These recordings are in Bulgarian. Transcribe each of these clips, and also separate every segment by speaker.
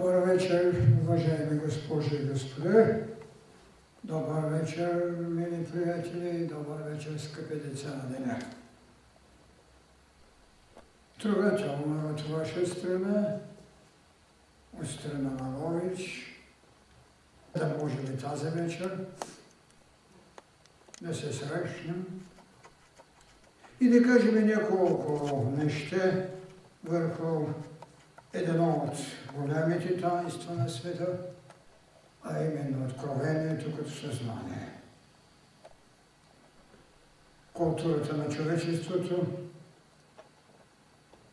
Speaker 1: вечер, уважаеми госпожи и господа. Добър вечер, мили приятели, добър вечер, скъпи деца на деня. Трогателно от ваша страна, от страна на Лович, да може ли тази вечер да се срещнем и да кажем няколко неща върху едно от големите таинства на света, а именно откровението като съзнание. Културата на човечеството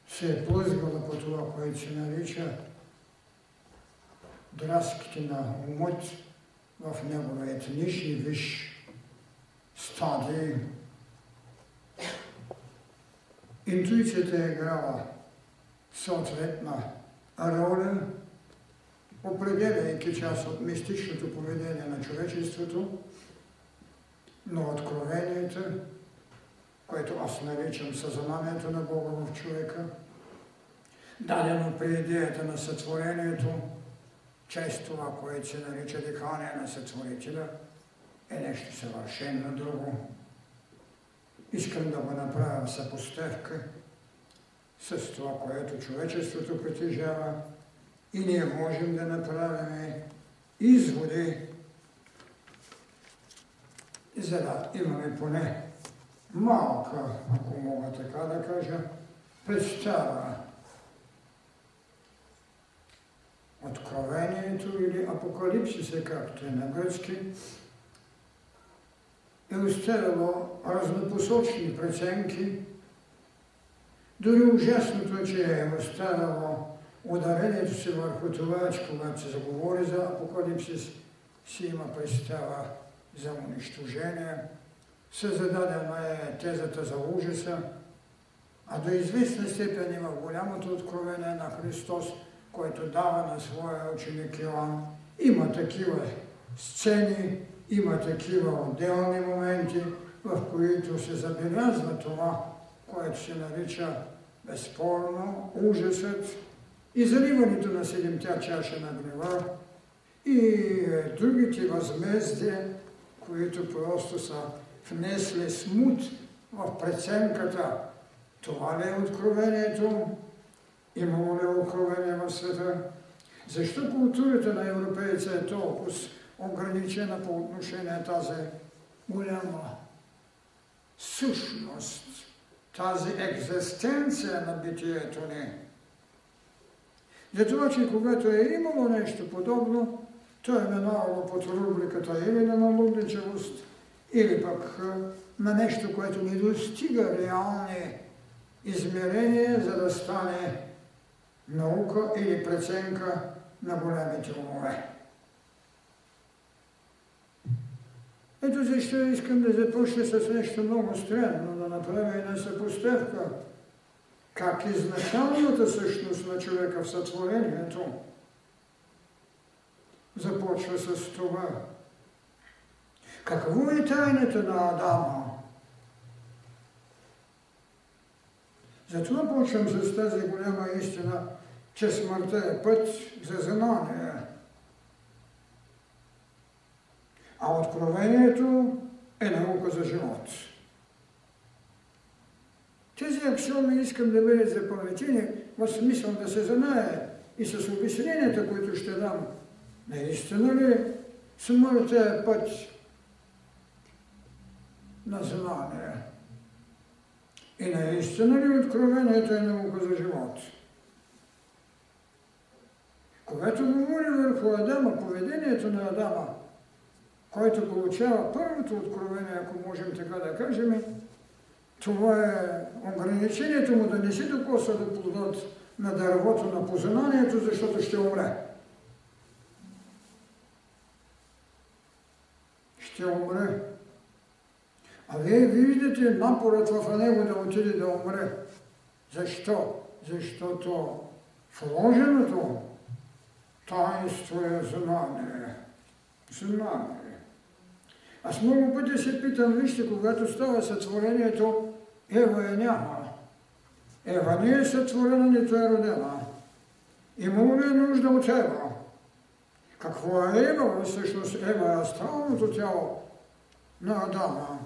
Speaker 1: се е плъзгала по това, което се нарича драските на умът в неговият ниш и виш стадии. Интуицията е играла съответна роля, определяйки част от мистичното поведение на човечеството, но откровението, което аз наричам съзнанието на Бога в човека, дадено при идеята на сътворението, чрез това, което се нарича дихание на сътворителя, е нещо съвършено друго. Искам да го направя съпоставка с това, което човечеството притежава и ние можем да направим изводи, за да имаме поне малка, ако мога така да кажа, представа. Откровението или Апокалипсиса, както е на гръцки, е оставило разнопосочни преценки дори ужасното че е останало ударението си върху това, че когато се заговори за апокалипсис, си има представа за унищожение. Създадена е тезата за ужаса, а до известна степен има голямото откровение на Христос, който дава на своя ученик Иоанн. Има такива сцени, има такива отделни моменти, в които се забелязва това, което се нарича безспорно ужасът и заливането на седемтя чаша на гнева и е, другите възмездия, които просто са внесли смут в преценката. Това ли е откровението? Имало ли е откровение в света? Защо културата на европейца е толкова ограничена по отношение на тази голяма същност? Тази екзистенция на битието ни. Затова, че когато е имало нещо подобно, то е минало под рубриката или на налудничевост, или пък на нещо, което не достига реални измерения, за да стане наука или преценка на големите умове. Ето защо искам да започна с нещо много странно, да направя една съпоставка. Как изначалната същност на човека в сътворението започва с това. Какво е тайната на Адама? Затова почвам с тази голяма истина, че смъртта е път за знание. А откровението е наука за живот. Тези аксиоми искам да бъдат запаметени в смисъл да се знае и с обясненията, които ще дам. Наистина ли смъртта е път на знание? И наистина ли откровението е наука за живот? Когато говорим върху Адама, поведението на Адама, който получава първото откровение, ако можем така да кажем, това е ограничението му да не си докосва да плодот на дървото на познанието, защото ще умре. Ще умре. А вие виждате напорът в него да отиде да умре. Защо? Защото вложеното таинство е знание. Знание. Аз много пъти се питам, вижте, когато става сътворението, Ева я няма. Ева не е сътворена, нито е родена. Имало ли е нужда от Ева? Какво е Ева? Всъщност Ева е астралното тяло на Адама.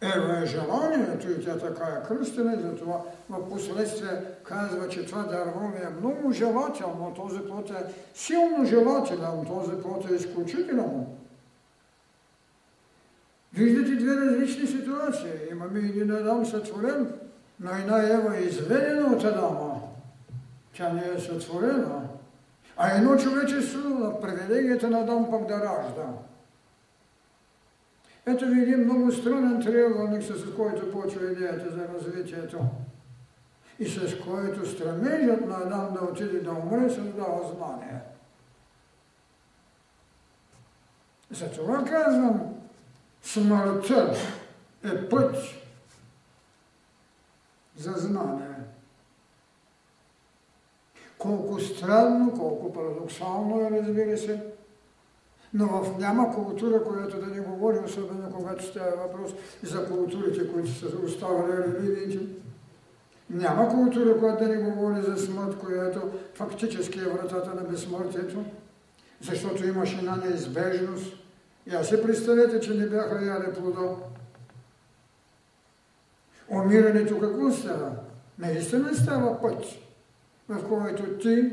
Speaker 1: Ева е желанието и тя така е кръстена и затова в последствие казва, че това дърво ми е много желателно, този плод е силно желателен, този плод е изключителен. Виждате две различни ситуации. Имаме един Адам сътворен, но една Ева е изведена от Адама. Тя не е сътворена. А едно човечество на привилегията на Адам пък да ражда. Ето ви един много странен триъгълник, с който почва идеята за развитието. И с който стремежът на Адам да отиде да умре, създава знание. Затова казвам, смъртта е път за знание. Колко странно, колко парадоксално е, разбира се, но в няма култура, която да не говори, особено когато става въпрос за културите, които са оставали религиите. Няма култура, която да не говори за смърт, която фактически е вратата на безсмъртието, защото имаше една неизбежност. Аз си представете, че не бяха яли плода. Умирането какво става? Наистина става път, в който ти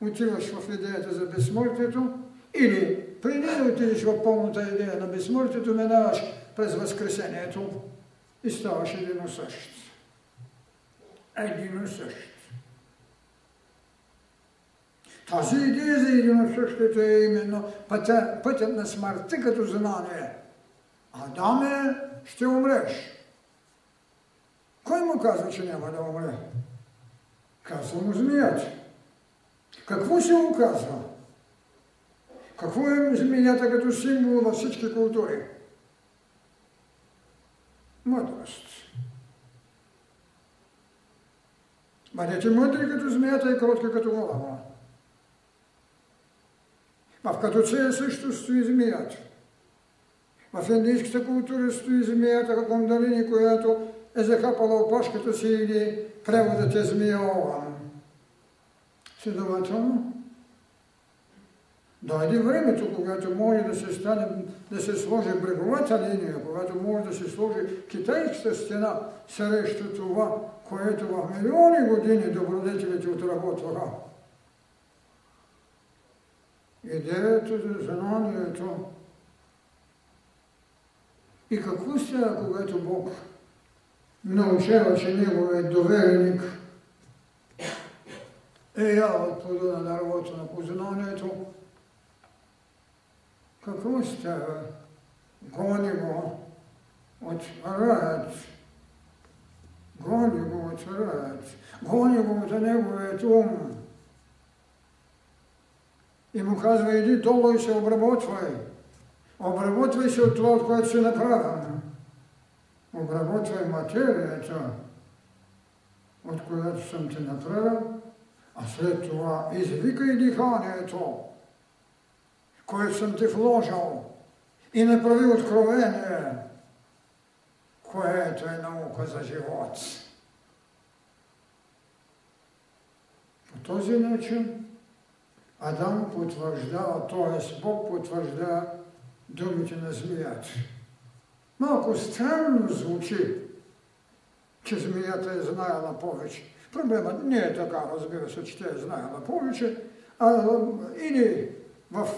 Speaker 1: отиваш в идеята за безсмъртието, или преди да отидеш в пълната идея на безсмъртието, минаваш през Възкресението и ставаш един същ. Един същ. Тази идея за единосъщото е именно пътя, пътят на смъртта като знание. Адаме, ще умреш. Кой му казва, че няма да умре? Казва му змият. Какво се оказва? Какво е змията като символ във всички култури? Мъдрост. Бъдете мъдри като змията и кротка като голова. В Катоцея също стои змията. В индийската култура стои змията Кундалини, която е захапала опашката си или преводът е змия Огън. Следователно, Дойде времето, когато може да се стане, да се сложи бреговата линия, когато може да се сложи китайската стена срещу това, което в милиони години добродетелите отработваха. Идеята за знанието. И какво става, когато Бог научава, че Неговият довереник е ял от плода на дървото на познанието, какво става? Гони го от раят. Гони го от раят. Гони го от неговият ум. И му казва, иди долу и се обработвай. Обработвай се от това, от което си направен. Обработвай материята, от която съм ти направил, а след това извикай диханието което съм ти вложил и направи откровение, което е наука за живот. По този начин Адам потвърждава, т.е. Бог потвърждава думите на змията. Малко странно звучи, че змията е знаела повече. Проблемът не е така, разбира се, че тя е знаела повече, а или в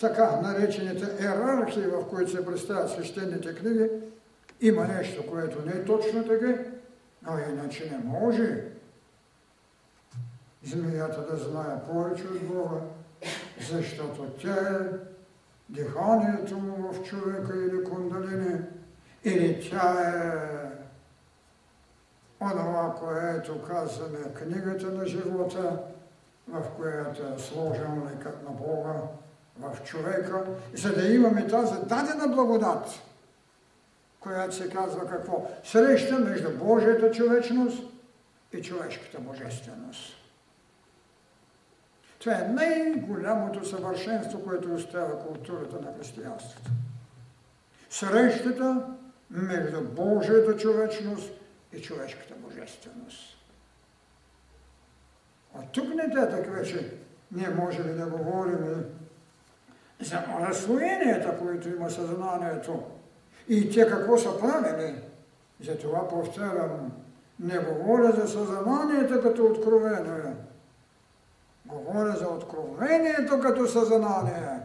Speaker 1: така наречените иерархии, в които се представят свещените книги, има нещо, което не е точно така, но иначе не може змията да знае повече от Бога, защото тя е диханието му в човека или кундалини, или тя е онова, което казваме книгата на живота, в която е сложен лекът на Бога, в човека, за да имаме тази дадена благодат, която се казва какво? Среща между Божията човечност и човешката божественост. Това е най-голямото съвършенство, което остава културата на християнството. Срещата между Божията човечност и човешката божественост. От тук нататък вече ние можем да говорим за разслоението, което има съзнанието и те какво са правили. Затова повтарям, не говоря за съзнанието като откровение. Говоря за откровението като съзнание.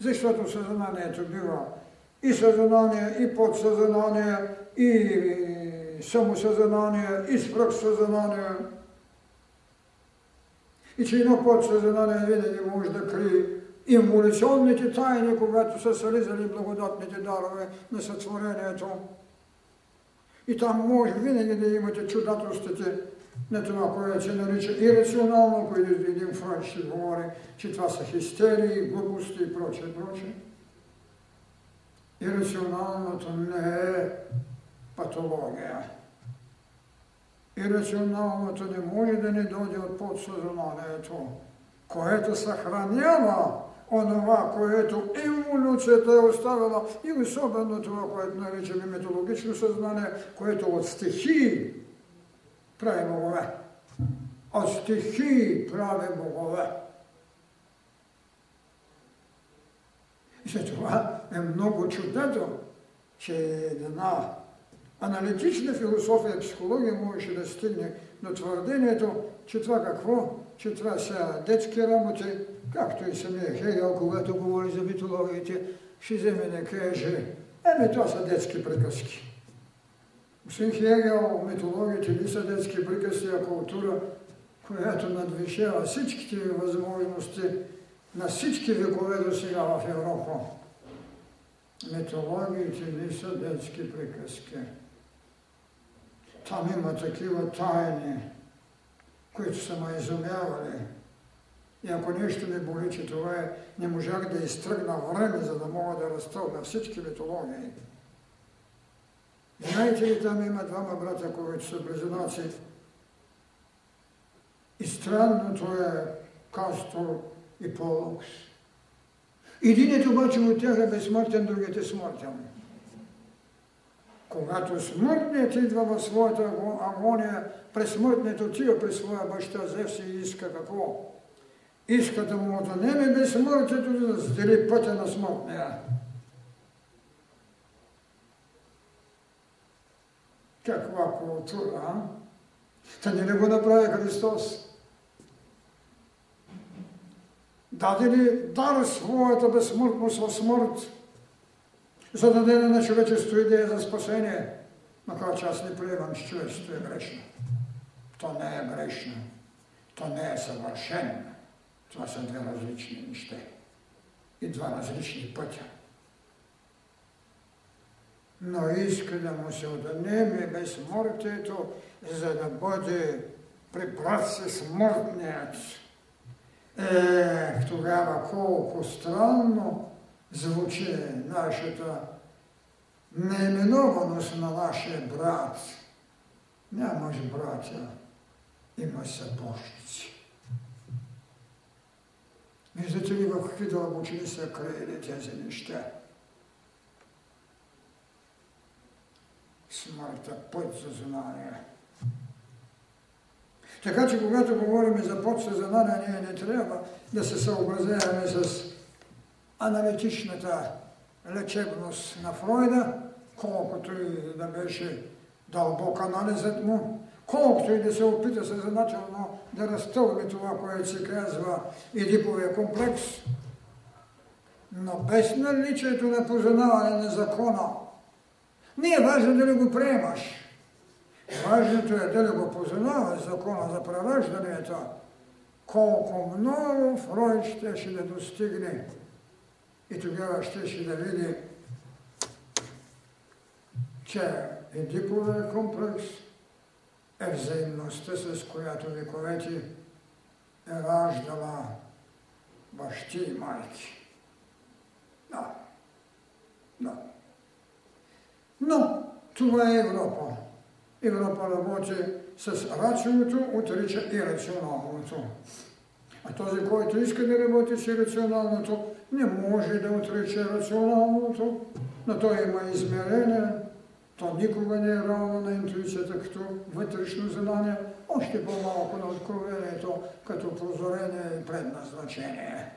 Speaker 1: Защото съзнанието бива и съзнание, и подсъзнание, и самосъзнание, и свръхсъзнание. И че едно подсъзнание винаги може да крие инволюционните тайни, когато са слизали благодатните дарове на сътворението. И там може винаги да имате чудателствите на това, което се нарича ирационално, което един Фройд ще говори, че това са хистерии, глупости и прочее, прочее. Ирационалното не е патология. Ирационалното не може да не дойде от подсъзнанието, което съхранява онова, което еволюцията е оставила и особено това, което наричаме методологично съзнание, което от стихии прави богове. От стихии прави богове. И за това е много чудето, че една аналитична философия психология можеше да стигне до твърдението, че това какво? Че това са детски работи, както и самия Хегел, когато говори за митологиите, ще вземе да каже, еми това са детски приказки. Господин Хегел, митологиите не са детски приказки, а култура, която надвишава всичките възможности на всички векове до сега в Европа. Митологиите не са детски приказки. Там има такива тайни, които са ме изумявали. И ако нещо ми боли, че това е, не можах да изтръгна време, за да мога да разтълна всички митологии. Знаете ли, там има двама брата, които са близнаци. И странното е Кастор и Полокс. Единият обаче от тях е безсмъртен, другият е смъртен. Когато смъртният идва в своята агония, пресмъртният отива при своя баща Зевс и иска какво? Иска да му отнеме безсмъртието, да сдели пътя на смъртния. Каква култура, а? Та не ли го направи Христос? Даде ли дар своята безсмъртност в смърт, за да даде на човечество идея за спасение, макар че аз не приемам, че човечеството е грешно. То не е грешно. То не е съвършено. Това са две различни неща. И два различни пътя. Но иска да му се отнеме безсмъртието, за да бъде прибрат се смъртният. Е, тогава колко странно звучи нашата неименованост на нашия брат. Нямаш братя, има събожници. Виждате ли в какви дълбочини са криели тези неща? Смъртта път за знание. Така че, когато говорим за подсъзнание, ние не трябва да се съобразяваме с аналитичната лечебност на Фройда, колкото и да беше дълбок анализът му, колкото и да се опита съзнателно да разтълми това, което се казва Едиповия комплекс, но без наличието на познаване на закона, не е важно дали го приемаш. Важното е дали го познаваш закона за прераждането, колко много Фройд ще да достигне. И тогава ще да види, че Едиповия комплекс е взаимността, с която вековете е раждала бащи и майки. Да. Да. Но това е Европа. Европа работи с рациото, отрича и рационалното. А този, който иска да работи с ирационалното, не може да отрича рационалното, но той има измерение, То никога не е равно на интуицията като вътрешно знание, още по-малко на откровението като прозорение и предназначение.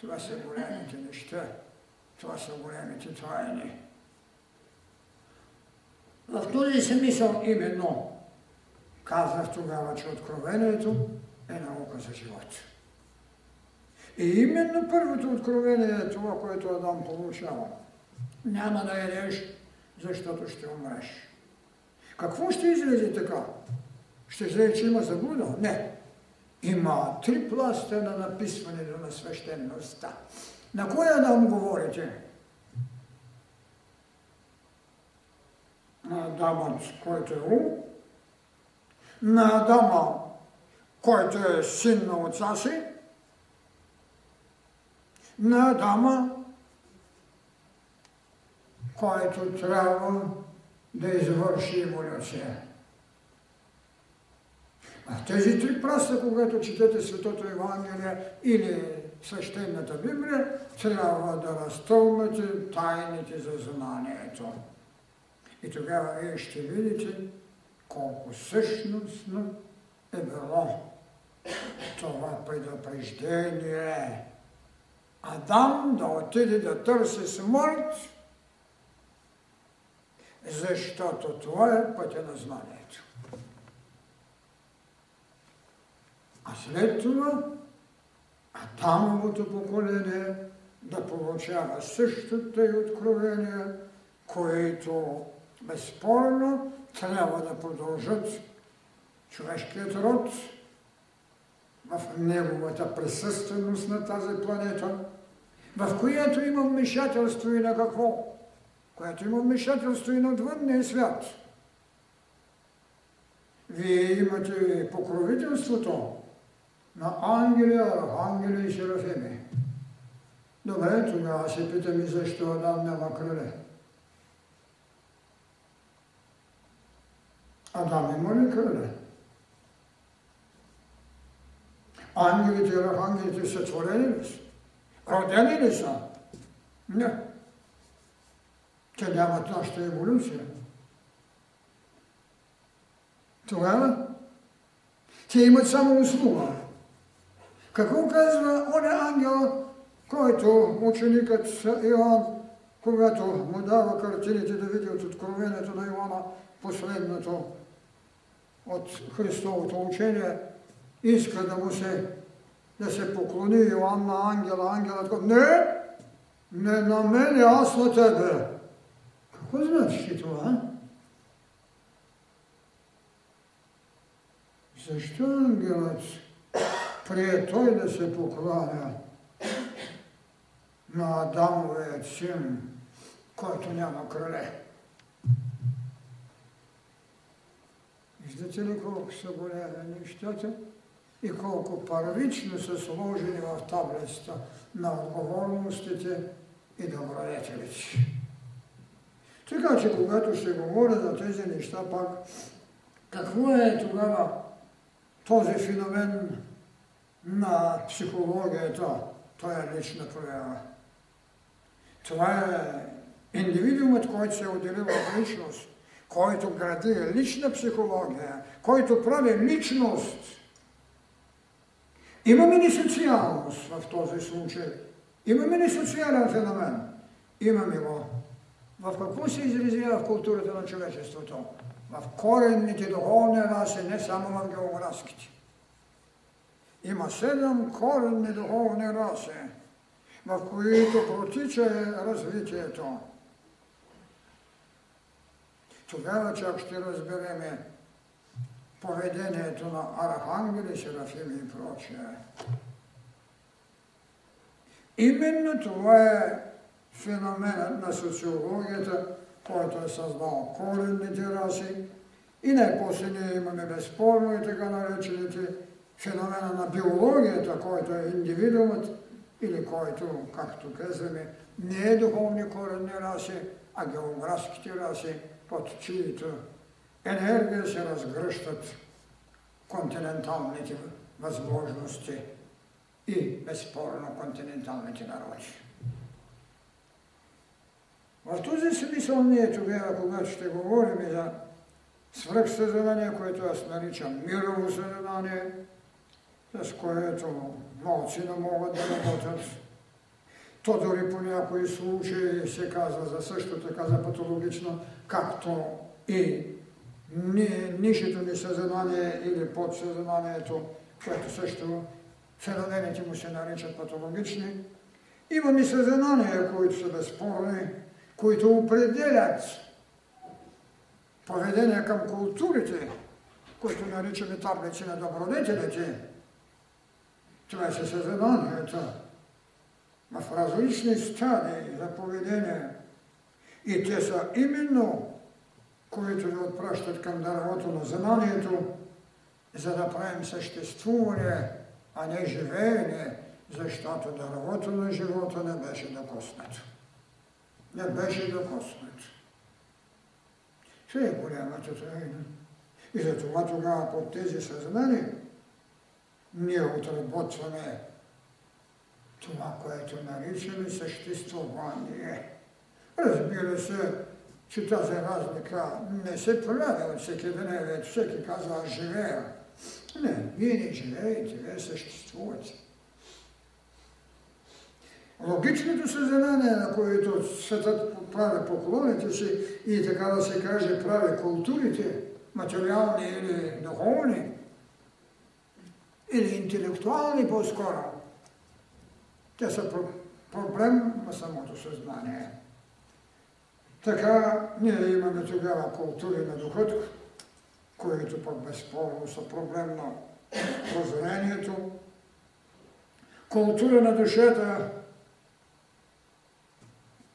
Speaker 1: Това са големите неща, това са големите тайни. В този смисъл именно казах тогава, че откровението е наука за живот. И именно първото откровение е това, което Адам получава. Няма да ядеш, защото ще умреш. Какво ще излезе така? Ще излезе, че има заблуда? Не. Има три пласта на написването на свещеността. На кой Адам говорите? На Адамът, който е ум, на Адама, който е син на отца си, на Адама, който трябва да извърши еволюция. А тези три праста, когато четете Светото Евангелие или Свещената Библия, трябва да разтълмете тайните за знанието. И тогава вие ще видите колко същностно е било това предупреждение. Адам да отиде да търси смърт, защото това е пътя на знанието. А след това Адамовото поколение да получава същото и откровение, което безспорно трябва да продължат човешкият род в неговата присъственост на тази планета, в която има вмешателство и на какво? Която има вмешателство и на отвънния свят. Вие имате покровителството на ангели, архангели и серафими. Добре, тогава се питаме защо Адам няма криле. Криле? Ангелите и архангелите са творени ли са? Родени ли са? Не. Те нямат нашата еволюция. Тогава те имат само услуга. Какво казва оня ангел, който ученикът Иоанн, когато му дава картините да види от откровението на Иоанна, последното от Христовото учение, иска да му се, да се поклони Иоанн на ангела. Ангелът казва, не, не на мен, аз на тебе. Какво значи това? Защо ангелът прие той да се покланя на Адамовият син, който няма крале? Виждате ли колко са големи нещата и колко първично са сложени в таблицата на отговорностите и добродетелите. Така че, когато се говори за тези неща, пак, какво е тогава този феномен на психологията? Той е лична проява. Това е индивидуумът, който се е отделил в личност, който гради лична психология, който прави личност. Имаме ли социалност в този случай? Имаме ли социален феномен? Имаме го. В какво се изразява в културата на човечеството? В коренните духовни раси, не само в географските. Има седем коренни духовни раси, в които протича развитието. Тогава чак ще разбереме поведението на архангели, серафими и прочее. Именно това е феноменът на социологията, който е създал коренните раси и най-после ние имаме безспорно и така наречените феномена на биологията, който е индивидуумът или който, както казваме, не е духовни коренни раси, а географските раси, под чието енергия се разгръщат континенталните възможности и безспорно континенталните народи. В този смисъл ние тогава, когато ще говорим за свръхсъзнание, което аз наричам мирово съзнание, с което малци не могат да работят. То дори по някои случаи се казва за също така за патологично, както и нишето ни съзнание или подсъзнанието, което също феномените му се наричат патологични. Имаме съзнания, които са безспорни, които определят поведение към културите, които наричаме таблици на добродетелите. Това е съзнанието в различни стадии за поведение. И те са именно, които ви отпращат към дървото на знанието, за да правим съществуване, а не живеене, защото дървото на живота не беше докоснато. Не беше докоснато. Това е голямата тайна. И затова тогава под тези съзнания ние отработваме това, което наричаме съществувание. Разбира се, че тази разлика не се прави от всеки ден, всеки казва, аз живея. Не, вие не живеете, вие съществувате. Логичното съзнание, на което светът прави поклоните си и така да се каже прави културите, материални или духовни, или интелектуални по-скоро, те са проблем на самото съзнание. Така ние имаме тогава култури на духът, които пък безспорно са проблем на прозрението, култура на душата,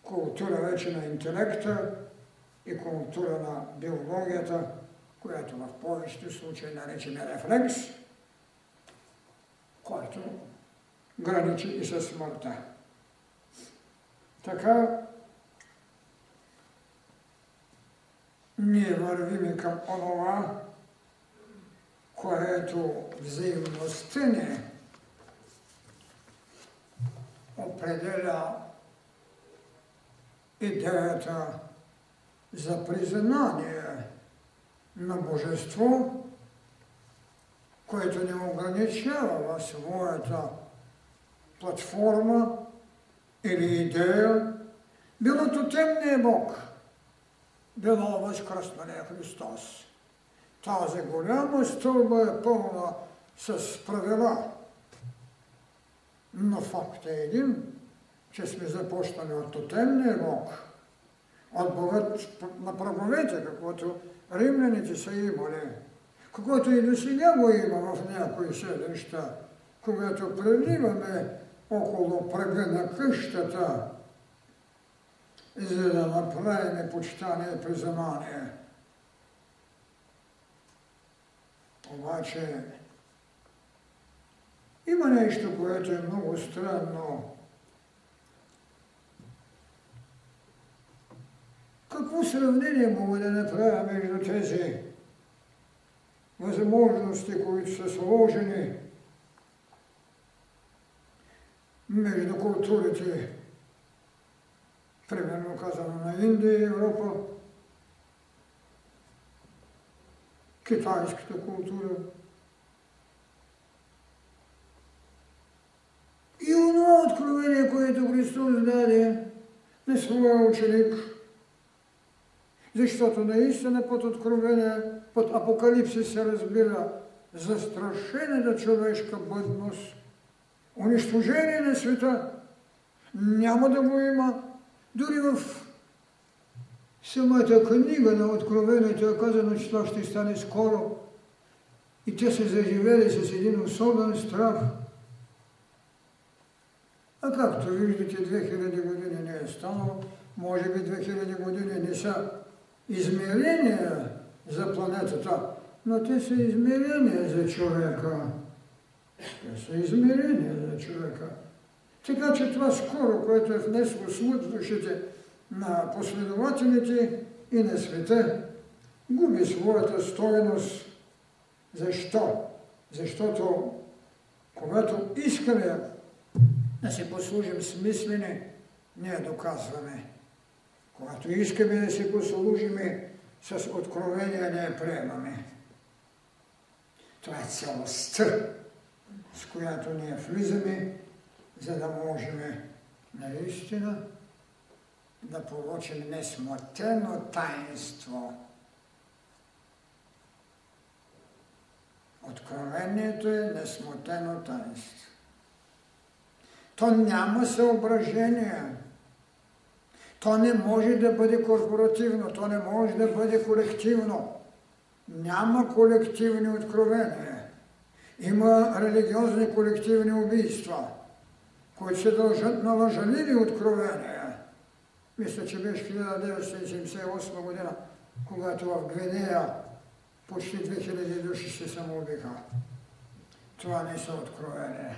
Speaker 1: култура вече на интелекта и култура на биологията, която в повечето случаи наречеме рефлекс, който граничи и със смъртта. Така ние вървиме към онова, което взаимността ни определя идеята за признание на Божество, което не ограничава своята платформа или идея, било то темния Бог, било възкръсналия Христос. Тази голяма стълба е пълна с правила. Но факт е един, че сме започнали от тотемния Бог, от Богът на праговете, каквото римляните са имали, каквото и до сега го има в някои селища, когато преливаме около прага на къщата, за да направим почитание признание. Обаче има нещо, което е много странно. Какво сравнение мога да направя между тези възможности, които са сложени между културите, примерно казано на Индия и Европа, китайската култура. И оно откровение, което Христос даде на своя ученик, защото наистина под откровение, под апокалипсис се разбира застрашената човешка бъдност, унищожение на света няма да го има. Дори в самата книга на Откровението е казано, че това ще стане скоро. И те са заживели с един особен страх. А както виждате, 2000 години не е станало. Може би 2000 години не са измерения за планетата, но те са измерения за човека. Те са измерения за човека. Така че това скоро, което е внесло смут в душите на последователите и на света, губи своята стоеност. Защо? Защото когато искаме да се послужим с мислени, ние доказваме. Когато искаме да се послужиме с откровение, я приемаме. Това е цялостта, с която ние влизаме, за да можем наистина да получим несмотено таинство. Откровението е несмотено таинство. То няма съображение. То не може да бъде корпоративно, то не може да бъде колективно. Няма колективни откровения. Има религиозни колективни убийства, които се дължат на лъжаливи откровения. Мисля, че беше 1978 година, когато в Гвинея почти 2000 души се самоубиха. Това не са откровения.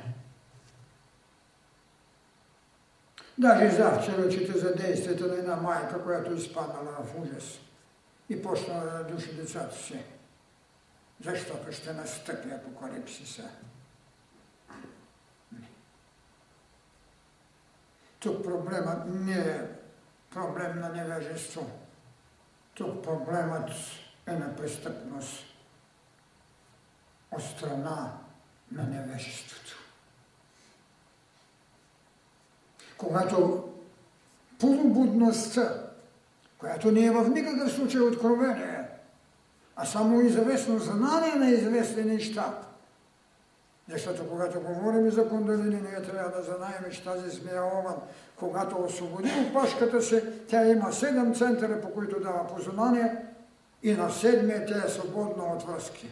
Speaker 1: Даже завчера чета за действията на една майка, която изпаднала в ужас и почнала да души децата си, защото ще настъпи апокалипсиса. Тук проблемът не е проблем на невежество. Тук проблемът е на престъпност от страна на невежеството. Когато полубудността, която не е в никакъв случай откровение, а само известно знание на известни неща. Защото когато говорим за кундалини, ние трябва да знаем, че тази змия Ован, когато освободи опашката си, тя има седем центъра, по които дава познание и на седмия тя е свободна от връзки.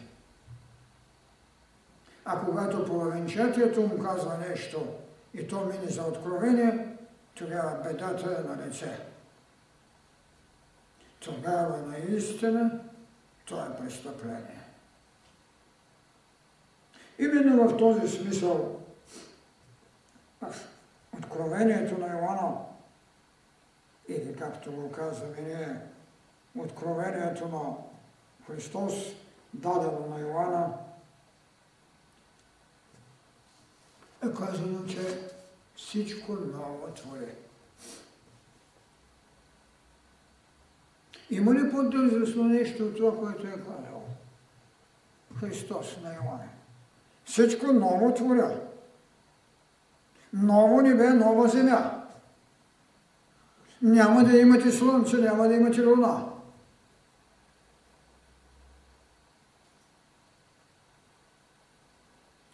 Speaker 1: А когато половинчатието му казва нещо, и то мине за откровение, тогава бедата е на лице. Тогава наистина това е престъпление. Именно в този смисъл откровението на Иоанна, или както го казваме ние, откровението на Христос, дадено на Иоанна, е казано, че всичко ново твори. Има ли по-дързостно нещо от това, което е казал Христос на Йоанн? Всичко ново творя. Ново небе, нова земя. Няма да имате слънце, няма да имате луна.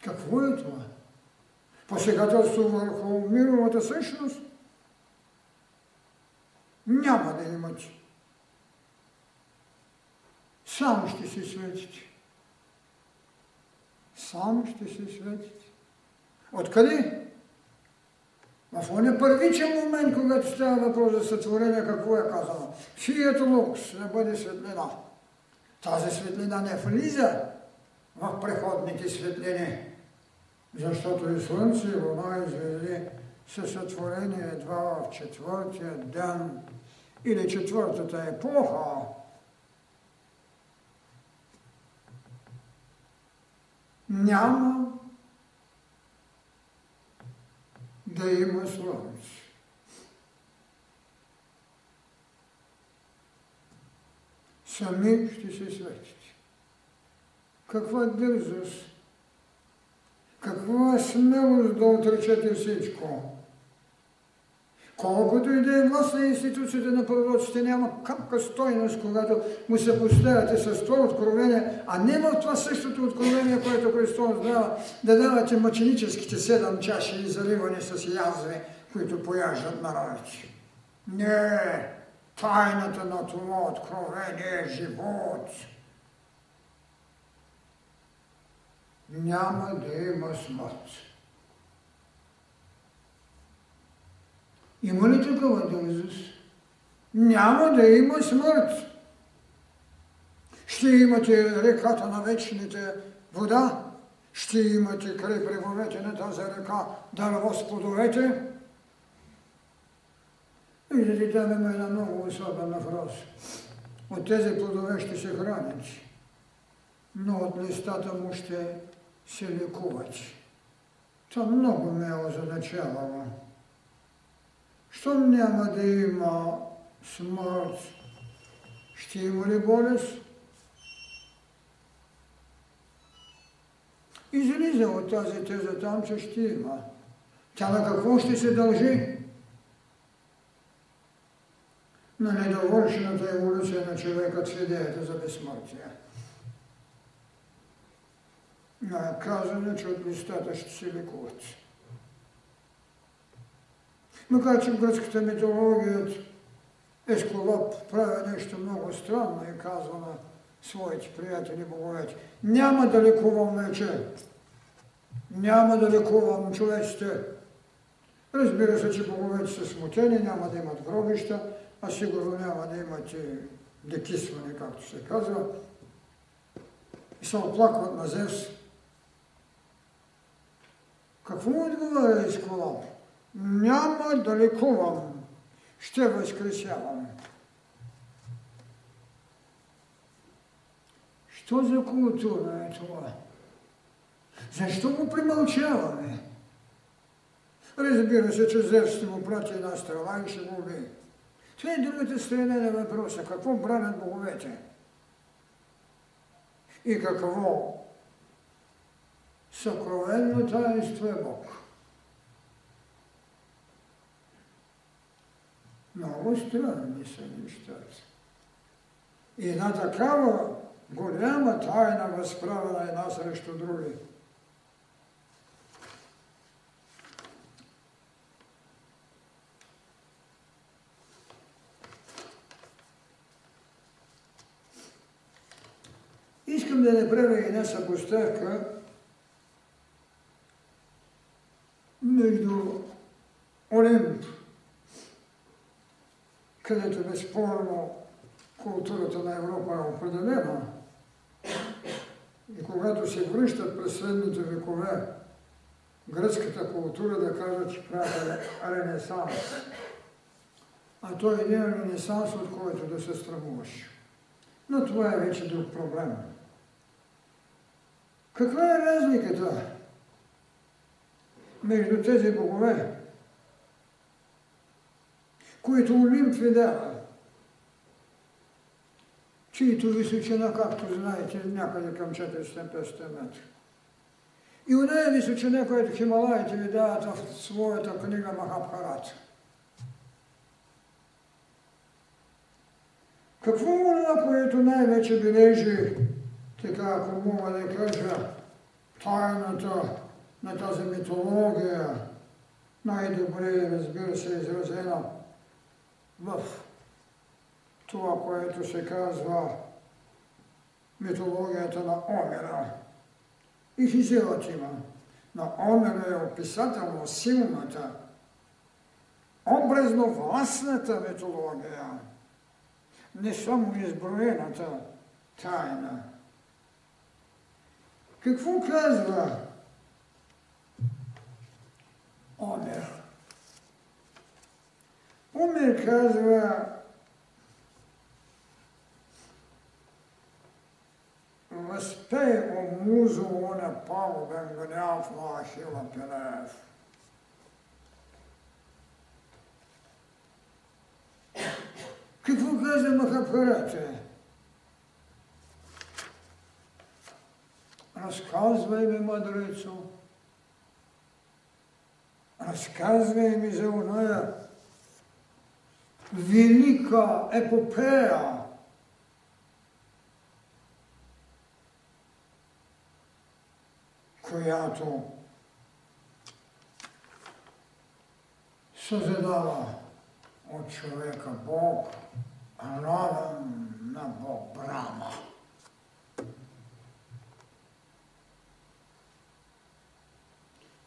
Speaker 1: Какво е това? посегателство върху мировата същност, няма да имате. Само ще се светите. Само ще се светите. Откъде? В оня първичен момент, когато става въпрос за сътворение, какво е казано? Фието лукс, да бъде светлина. Тази светлина не влиза в преходните светлини защото и Слънце, и Луна, и звезди са сътворени едва в четвъртия ден или четвъртата епоха. Няма да има Слънце. Сами ще се светите. Каква дързост какво е смелост да отречете всичко? Колкото и да е власт на институцията на пророците, няма капка стойност, когато му се поставяте с това откровение, а не в това същото откровение, което Христос дава, да давате мъченическите седем чаши и заливани с язви, които пояждат народите. Не, тайната на това откровение е живот. няма да има смърт. Има ли такава дързост? Няма да има смърт. Ще имате реката на вечните вода, ще имате край бреговете на тази река дърво с плодовете. Виждате, там има една много особена фраза. От тези плодове ще се хранят, но от листата му ще се лекуват. Това много ме е озадачавало. Щом няма да има смърт. Ще има ли болест? Излиза от тази теза там, че ще има. Тя на какво ще се дължи? На недовършената еволюция на човека с идеята за безсмъртие. На казане, че от листата ще се лекуват. Макар че в гръцката митология Есколоп прави нещо много странно и казва на своите приятели боговете. Няма да лекувам вече. Няма да лекувам човеците. Разбира се, че боговете са смутени, няма да имат гробища, а сигурно няма да имат и декисване, както се казва. И се оплакват на Зевс. Какво му отговаря Есколоп? Няма да лекувам, ще възкресявам. Що за култура е това? Защо го примълчаваме? Разбира се, че Зевс ще му прати една стрела и ще го уби. Това е другата страна на въпроса. Какво бранят боговете? И какво съкровенно таинство е Бог? Много странни са нещата. И една такава голяма тайна възправена една срещу други. Искам да направя една съпоставка между Олимп, където безспорно културата на Европа е определена, и когато се връщат през следните векове гръцката култура да кажат, че правят ренесанс. А той е един ренесанс, от който да се страмуваш. Но това е вече друг проблем. Каква е разликата между тези богове, които Олимп видява, чието височина, както знаете, някъде към 450 метра. И нея височина, която Хималаите ви дават в своята книга Махабхарат. Какво е това, което най-вече бележи, така ако мога да кажа, тайната на тази митология, най-добре, разбира се, изразена в това, което се казва митологията на Омера. И Хизелът има. На Омера е описателно силната, образно властната митология, не само изброената тайна. Какво казва Омер? Омер казва, възпей о музо оня пагубен гняв на Ахила Пелеев. Какво каза Махабхарата? Разказвай ми, мъдрецо, разказвай ми за оная велика епопея, която създава от човека Бог, равен на Бог Брама.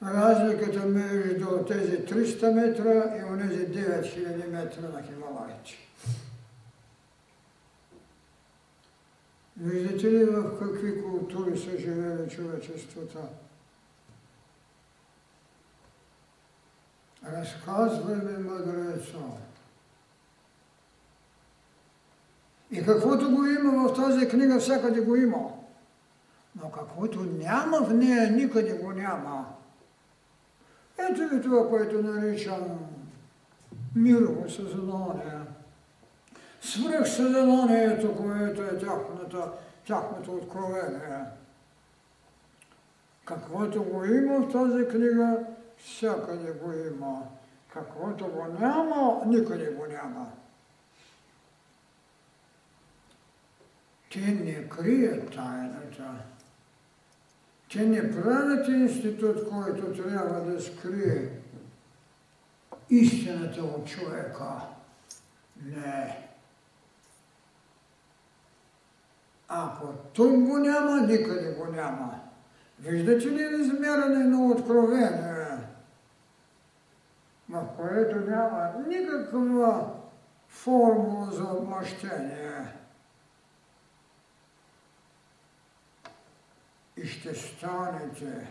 Speaker 1: Разликата между тези 300 метра и онези 9000 метра на Хималайче. Виждате ли в какви култури са живели човечеството? Разказвай ми, мъдрецо. И каквото го има в тази книга, всякъде го има. Но каквото няма в нея, никъде го няма. Ето ви това, което наричам мирово съзнание. свръхсъзнанието, което е тяхната, тяхното откровение. Каквото го има в тази книга, всякъде го има. Каквото го няма, никъде го няма. Те не крият тайната. Те не правят институт, който трябва да скрие истината от човека. Не. Ако тук го няма, никъде го няма. Виждате ли измеране на откровение, в което няма никаква формула за отмъщение? И ще станете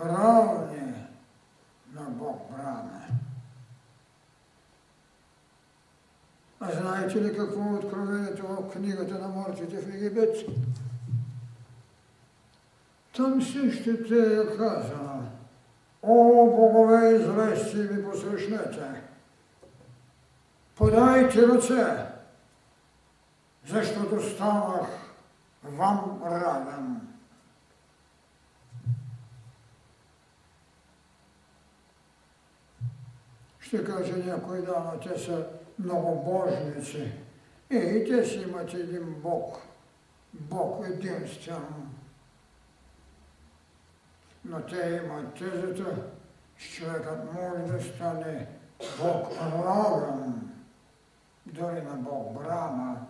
Speaker 1: равни на Бог брана. А знаете ли какво е откровението в книгата на мъртвите в Египет? Там също те е казано, О, богове, извести ми посрещнете, подайте ръце, защото станах вам равен. Ще каже някой да, но те са многобожници. Е, и те си имат един Бог. Бог единствен. Но те имат тезата, че човекът може да стане Бог равен, дори на Бог Брама,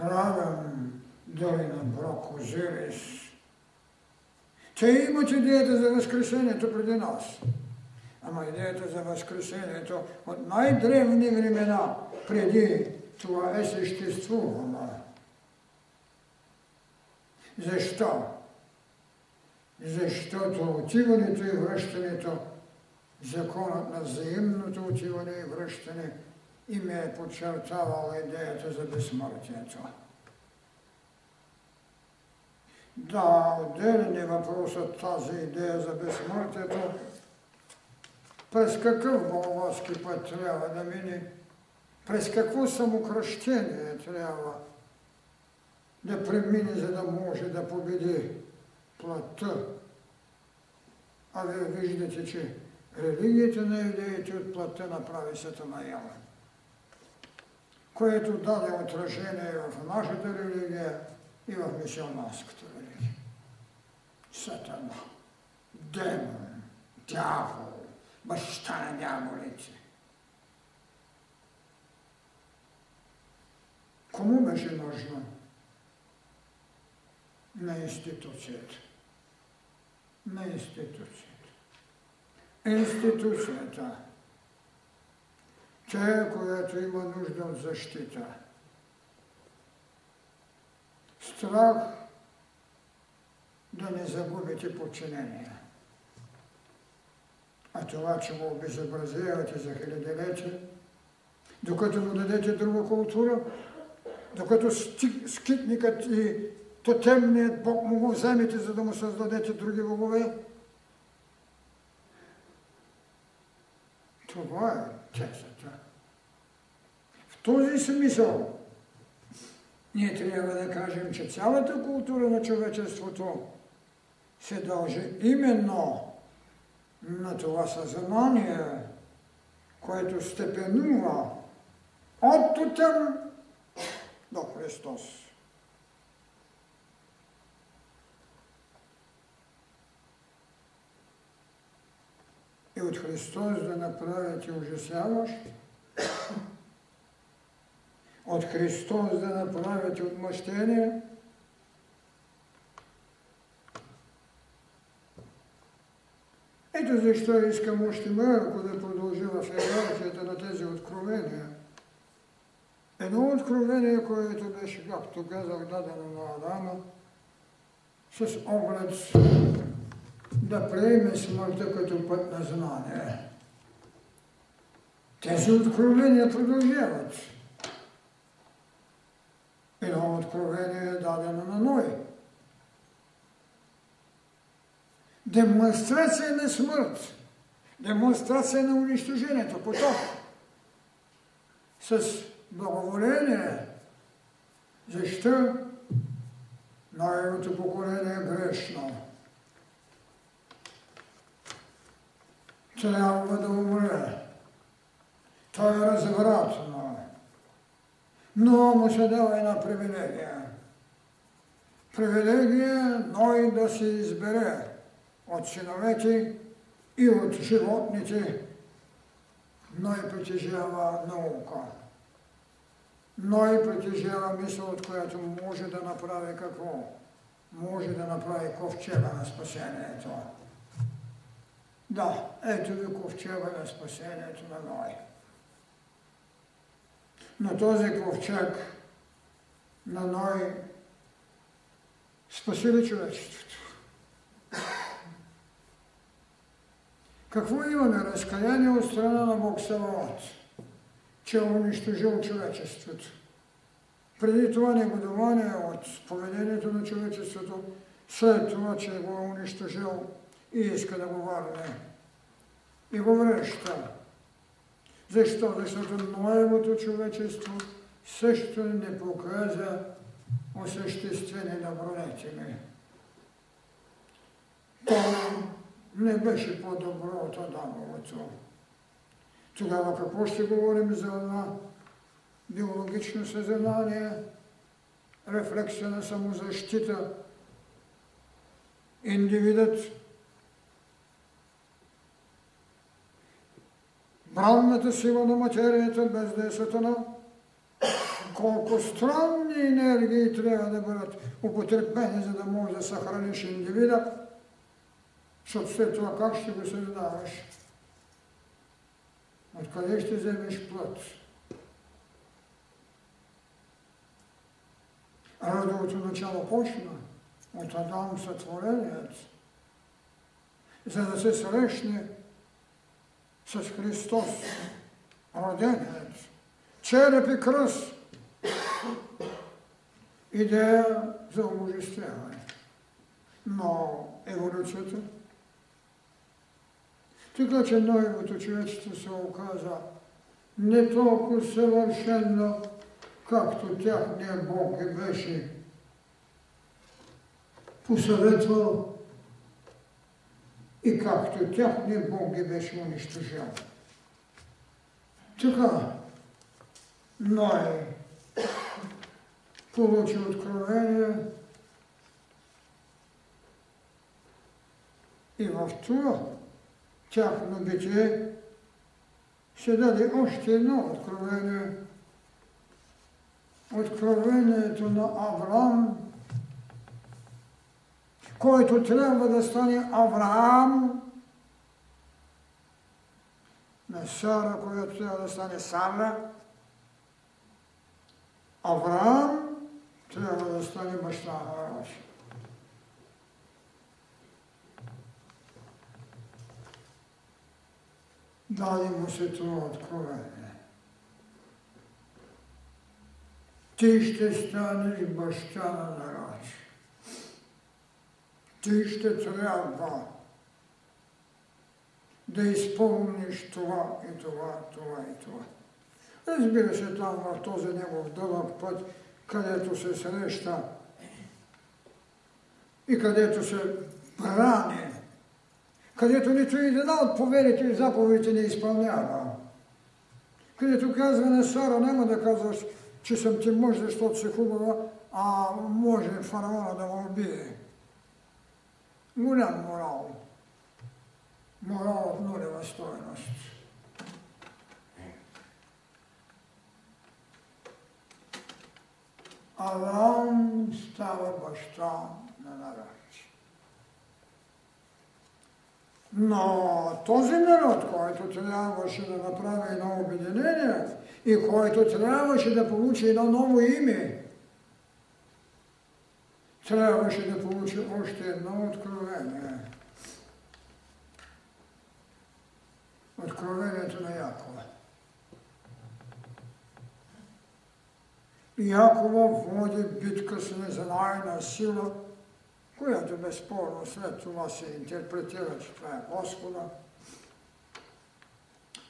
Speaker 1: равен дори на Бог Озирис. Те имат идеята за възкресението преди нас. Ама идеята за възкресението от най-древни времена преди това е съществувала. Защо? Защото отиването и връщането, законът на взаимното отиване и връщане, им е подчертавал идеята за безсмъртието. Да, отделен е въпросът тази идея за безсмъртието, през какъв болгарски път трябва да мине, през какво самокръщение трябва да премине, за да може да победи плътта. А вие виждате, че религията на евреите от плътта направи сатана ява, което даде отражение в нашата религия и в мисионарската религия. Сатана, демон, дявол, баща на дяволите. Кому беше нужно? На институцията. На институцията. Институцията. Тя, която има нужда от защита. Страх да не загубите подчинение. А това, че го обезобразявате за хилядолетия, докато му дадете друга култура, докато скитникът и тотемният Бог му го вземете, за да му създадете други богове, това е тезата. В този смисъл ние трябва да кажем, че цялата култура на човечеството се дължи именно на това съзнание, което степенува от тутъм до Христос. И от Христос да направите ужасяващ, от Христос да направите отмъщение – Ето защо искам още малко да продължа в иерархията на тези откровения. Едно откровение, което беше, както казах, дадено на Адама, с оглед да приеме смъртта като път на знание. Тези откровения продължават. Едно откровение е дадено на Ной. демонстрация на смърт, демонстрация на унищожението, потоп, с благоволение. Защо? Новото поколение е грешно. Трябва да умре. Това е развратно. Но му се дава една привилегия. Привилегия Ной да се избере от синовете и от животните. Ной притежава наука. Ной притежава мисъл, от която може да направи какво? Може да направи ковчега на спасението. Да, ето ви ковчега на спасението на Ной. Но този ковчег на Ной спаси ли човечеството? Какво имаме? Разкаяние от страна на Бог Саваот, че е унищожил човечеството. Преди това негодование от поведението на човечеството, след това, че го е унищожил и иска да го върне. И го връща. Защо? Защото новото човечество също не показа осъществени добродетели. То не беше по-добро от Адамовото. Тогава какво ще говорим за това биологично съзнание, рефлексия на самозащита, индивидът, бранната сила на материята, без е сатана, колко странни енергии трябва да бъдат употребени, за да може да съхраниш индивида, защото след това как ще го създаваш? Откъде ще вземеш плът? Радовото начало почна от Адам сътвореният, за да се срещне с Христос, роденият, череп и кръст, идея за обожествяване. Но еволюцията, така че новото човечество се оказа не толкова съвършено, както тяхния Бог е беше посъветвал и както тяхния Бог ги беше унищожил. Така, Ной получи откровение и в това тяхно битие се даде още едно откровение. Откровението на Авраам, който трябва да стане Авраам, на Сара, която трябва да стане Сара, Авраам трябва да стане баща народ. Даде му се това откровение. Ти ще станеш баща на. Ти ще трябва да изпълниш това и това, това и това. Разбира се, там в този негов дълъг път, където се среща и където се брани, където нито една от поверите и заповедите не изпълнява. Където казва на Сара, няма да казваш, че съм ти мъж, защото си хубава, а може фараона да ме убие. Голям морал. Морал от нулева стоеност. Авраам става баща на народ. Но този народ, който трябваше да направи едно обединение и който трябваше да получи едно ново име, трябваше да получи още едно откровение. Откровението на Якова. Якова води битка с незнайна сила, която безспорно след това се интерпретира, че това е Господа.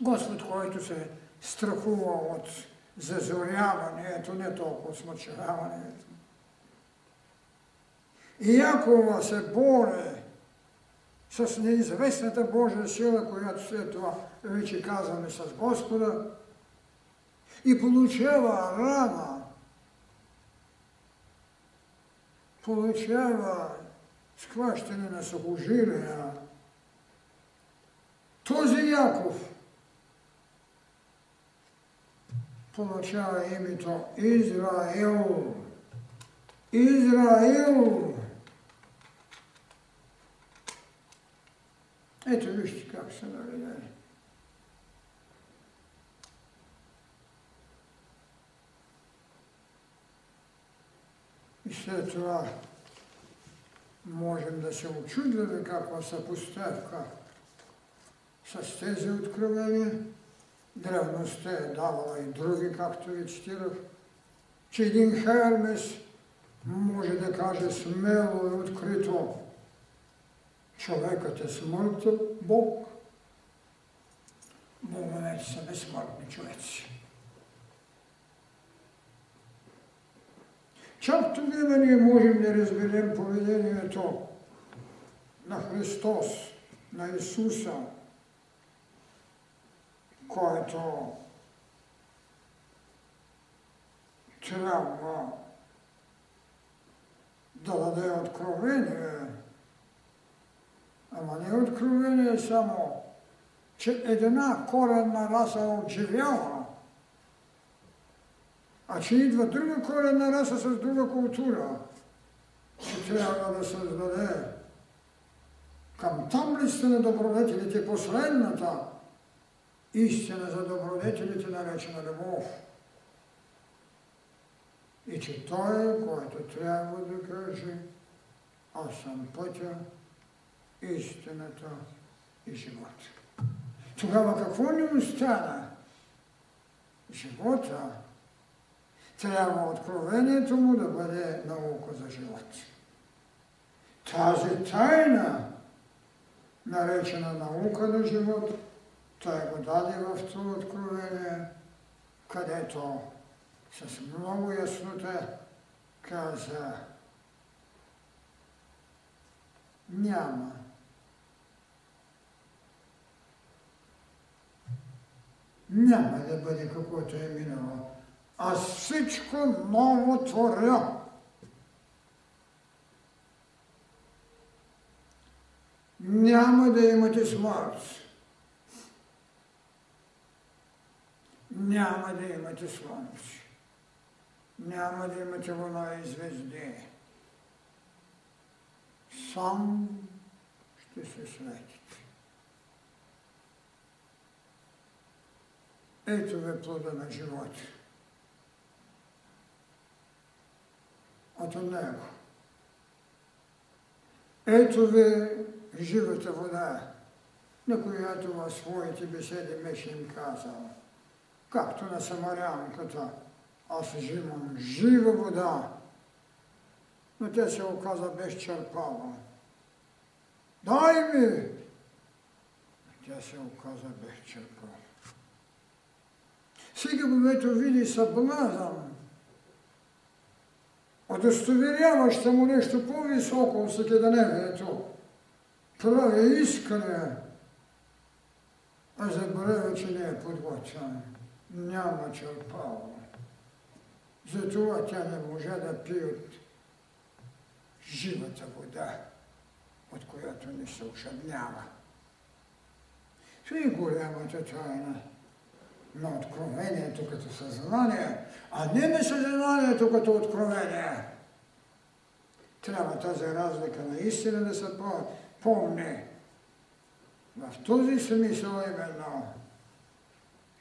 Speaker 1: Господ, който се страхува от зазоряването, не толкова. И Якова се боре с неизвестната Божия сила, която след това вече казваме с Господа, и получава рана, получава схващане на сухожилия. Този Яков получава името Израил. Израил. Ето вижте как са наредени. И след това можем да се очудваме каква съпоставка с тези откровения. Древността е давала и други, както ви цитирах, че един Хермес може да каже смело и открито човекът е смъртен Бог. Боговете са безсмъртни човеци. Чак тогава ние можем да разберем поведението на Христос, на Исуса, който трябва да даде откровение. Ама не откровение само, че една коренна раса отживява а че идва друга коренна раса с друга култура, че трябва да създаде към таблицата на добродетелите последната истина за добродетелите, наречена любов. И че той който трябва да каже, аз съм пътя, истината и живот. Тогава какво ни остана? Живота трябва откровението му да бъде наука за живот. Тази тайна, наречена наука на живот, той го даде в това откровение, където с много яснота каза няма няма да бъде каквото е минало аз всичко ново творя. Няма да имате смърт. Няма да имате слънце. Няма да имате луна и звезди. Сам ще се светите. Ето ви плода на живота. от него. Ето ви живата вода, на която в своите беседи беше им казал, както на самарянката, аз взимам жива вода, но тя се оказа безчерпала. Дай ми! Тя се оказа безчерпала. Всеки, когато види съблазън, удостоверяваща му нещо по-високо от всекидневието, прави искане, а забравя, че не е подготвен. Няма черпало. Затова тя не може да пие от живата вода, от която не се ушаднява. Това е голямата тайна на откровението като съзнание, а не на съзнанието като откровение. Трябва тази разлика наистина да се помни. В този смисъл именно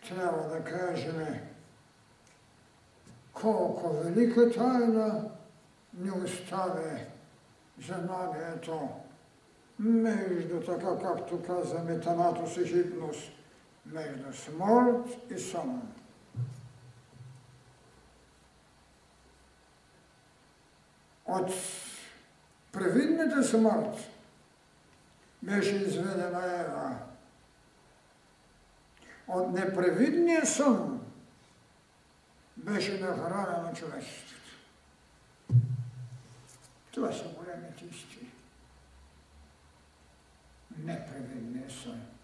Speaker 1: трябва да кажем колко велика тайна ни остави знанието между така, както казваме, Танатос и Хипнос – между смърт и сън. От превидната смърт беше изведена Ева. От непревидния сън беше храна на човечеството. Това са големите истини. Непревидния сън.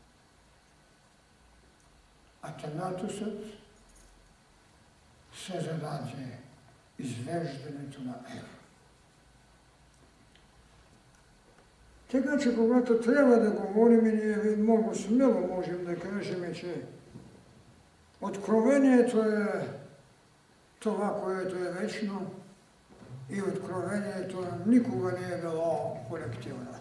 Speaker 1: А Танатосът се зададе извеждането на Ева. Така че когато трябва да говорим, ние много смело можем да кажем, че откровението е това, което е вечно и откровението никога не е било колективно.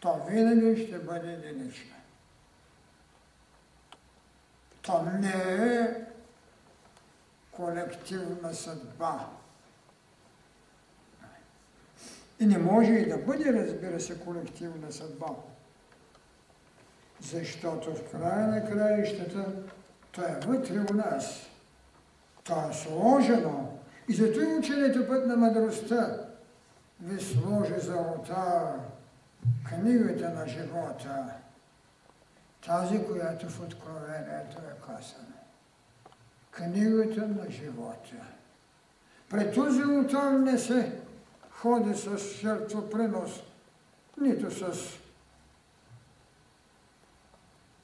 Speaker 1: То винаги ще бъде единично. То не е колективна съдба. И не може и да бъде, разбира се, колективна съдба. Защото в края на краищата то е вътре у нас. То е сложено. И зато и ученето път на мъдростта ви сложи за алтар книгата на живота, тази, която в Откровението е казана. Книгата на живота. Пред този алтар не се ходи с жертвопринос, нито с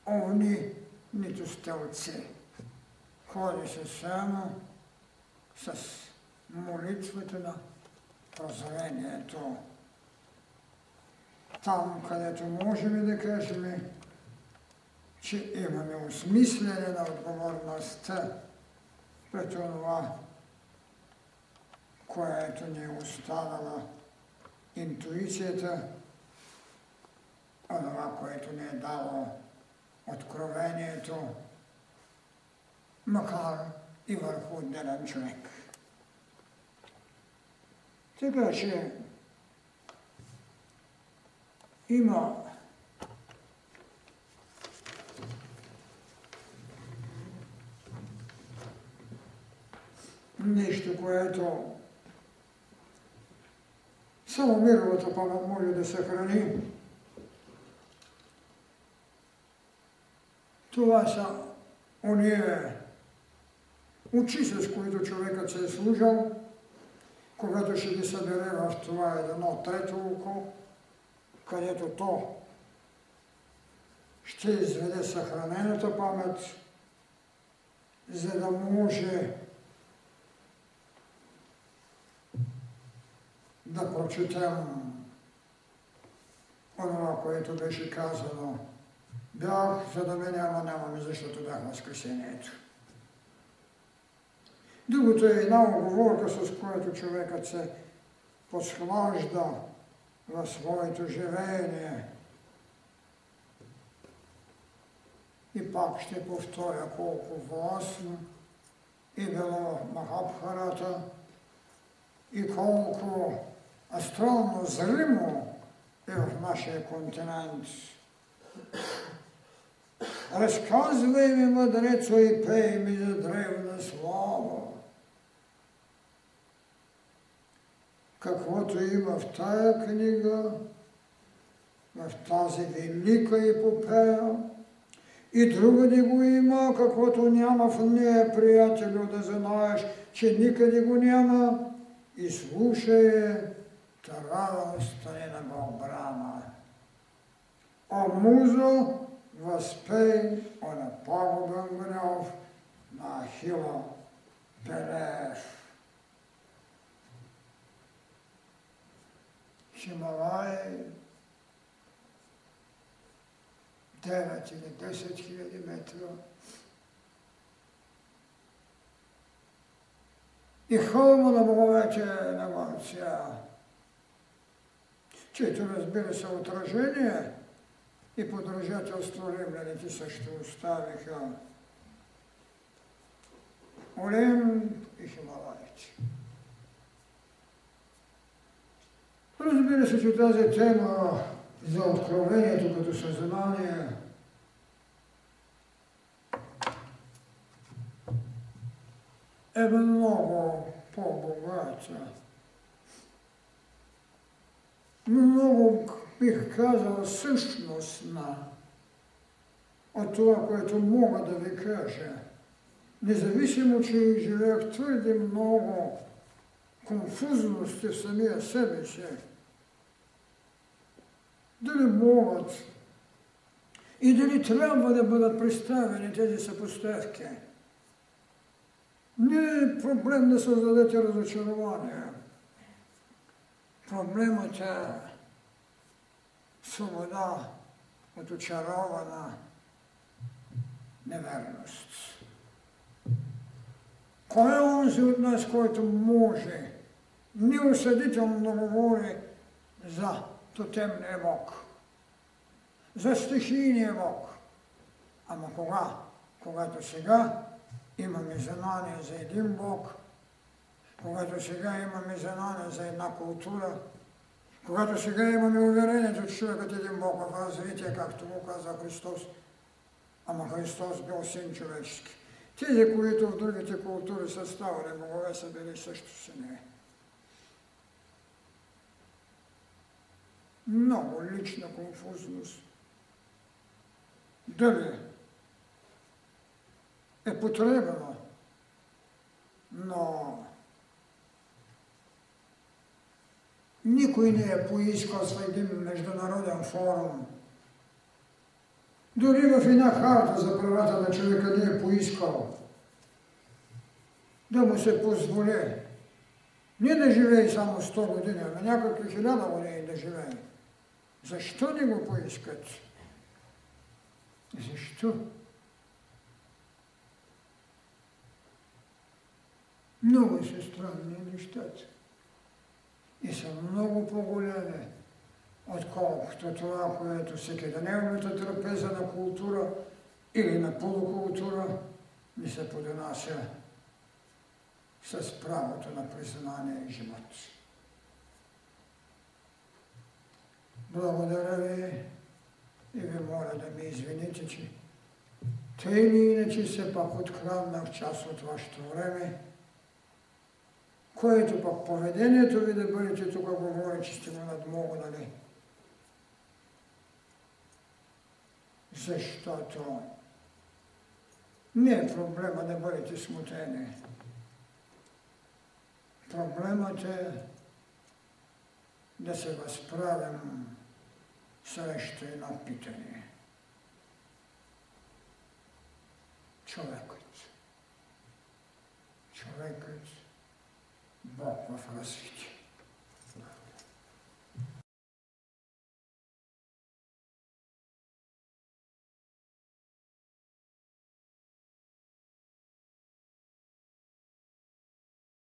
Speaker 1: овни, нито с телци. Ходи се само с молитвата на прозрението. Там, където можем да кажем, če imamo usmisljena odgovornost pred onova koja je to nje ustavila intuicijeta, onova koja je to nje dalo otkrovenijeto, makar i vrhudelan človek. Tega, če ima нещо, което само мировата памет може да съхрани. Това са уния очи, с които човекът се е служил, когато ще ги събере в това едно трето око, където то ще изведе съхранената памет, за да може да прочетем онова, което беше казано. Бях, за да ме няма, нямаме, защото бях на скъсението. Другото е една оговорка, с която човекът се подсхлажда в своето живеение. И пак ще повторя колко властно и било Махабхарата и колко астрално зримо е в нашия континент. Разказвай ми, мъдрецо, и пей ми за древна слава. каквото има в тая книга, в тази велика епопея, и другаде го има, каквото няма в нея, приятелю, да знаеш, че никъде го няма, и слушай, тарава стане на Балбрама. О музо, възпей, о на пагубен гнев на Ахила Белев. Хималай 9 или 10 хиляди метра. И хълма на боговете на Ванция, чието разбира се отражение и подражателство римляните също оставиха. Олим и Хималайите. Разбира се, че тази тема за откровението като съзнание е много по-богата. Много, бих казал, същностна от това, което мога да ви кажа. независимо, че живеят твърде много конфузности в самия себе си, дали могат и дали трябва да бъдат представени тези съпоставки. Не е проблем да създадете разочарование. Проблемът е свобода от очарована неверност. Кой е онзи от нас, който може неосъдително да говори за тотемния Бог, за стихийния Бог? Ама кога? Когато сега имаме знание за един Бог, когато сега имаме знание за една култура, когато сега имаме уверението, че човекът е един Бог в развитие, както му каза Христос, ама Христос бил син човешки. Тези, които в другите култури са ставали богове, са били също сине. Много лична конфузност. Дали е потребно, но никой не е поискал с един международен форум. Дори в една харта за правата на човека не е поискал да му се позволи не да живее само 100 години, ами някакви хиляда години да живее. Защо не го поискат? Защо? Много са странни нещата. И са много по-големи, отколкото това, което всекидневната трапеза на култура или на полукултура ни се поднася с правото на признание и живот. Благодаря ви и ви моля да ми извините, че тъй или иначе се пак откраднах част от вашето време, което пък поведението ви да бъдете тук говори, че сте го надмогнали. Защото не е проблема да бъдете смутени. Проблемът е да се възправим срещу едно питане. Човекът. Човекът Бог в развитие.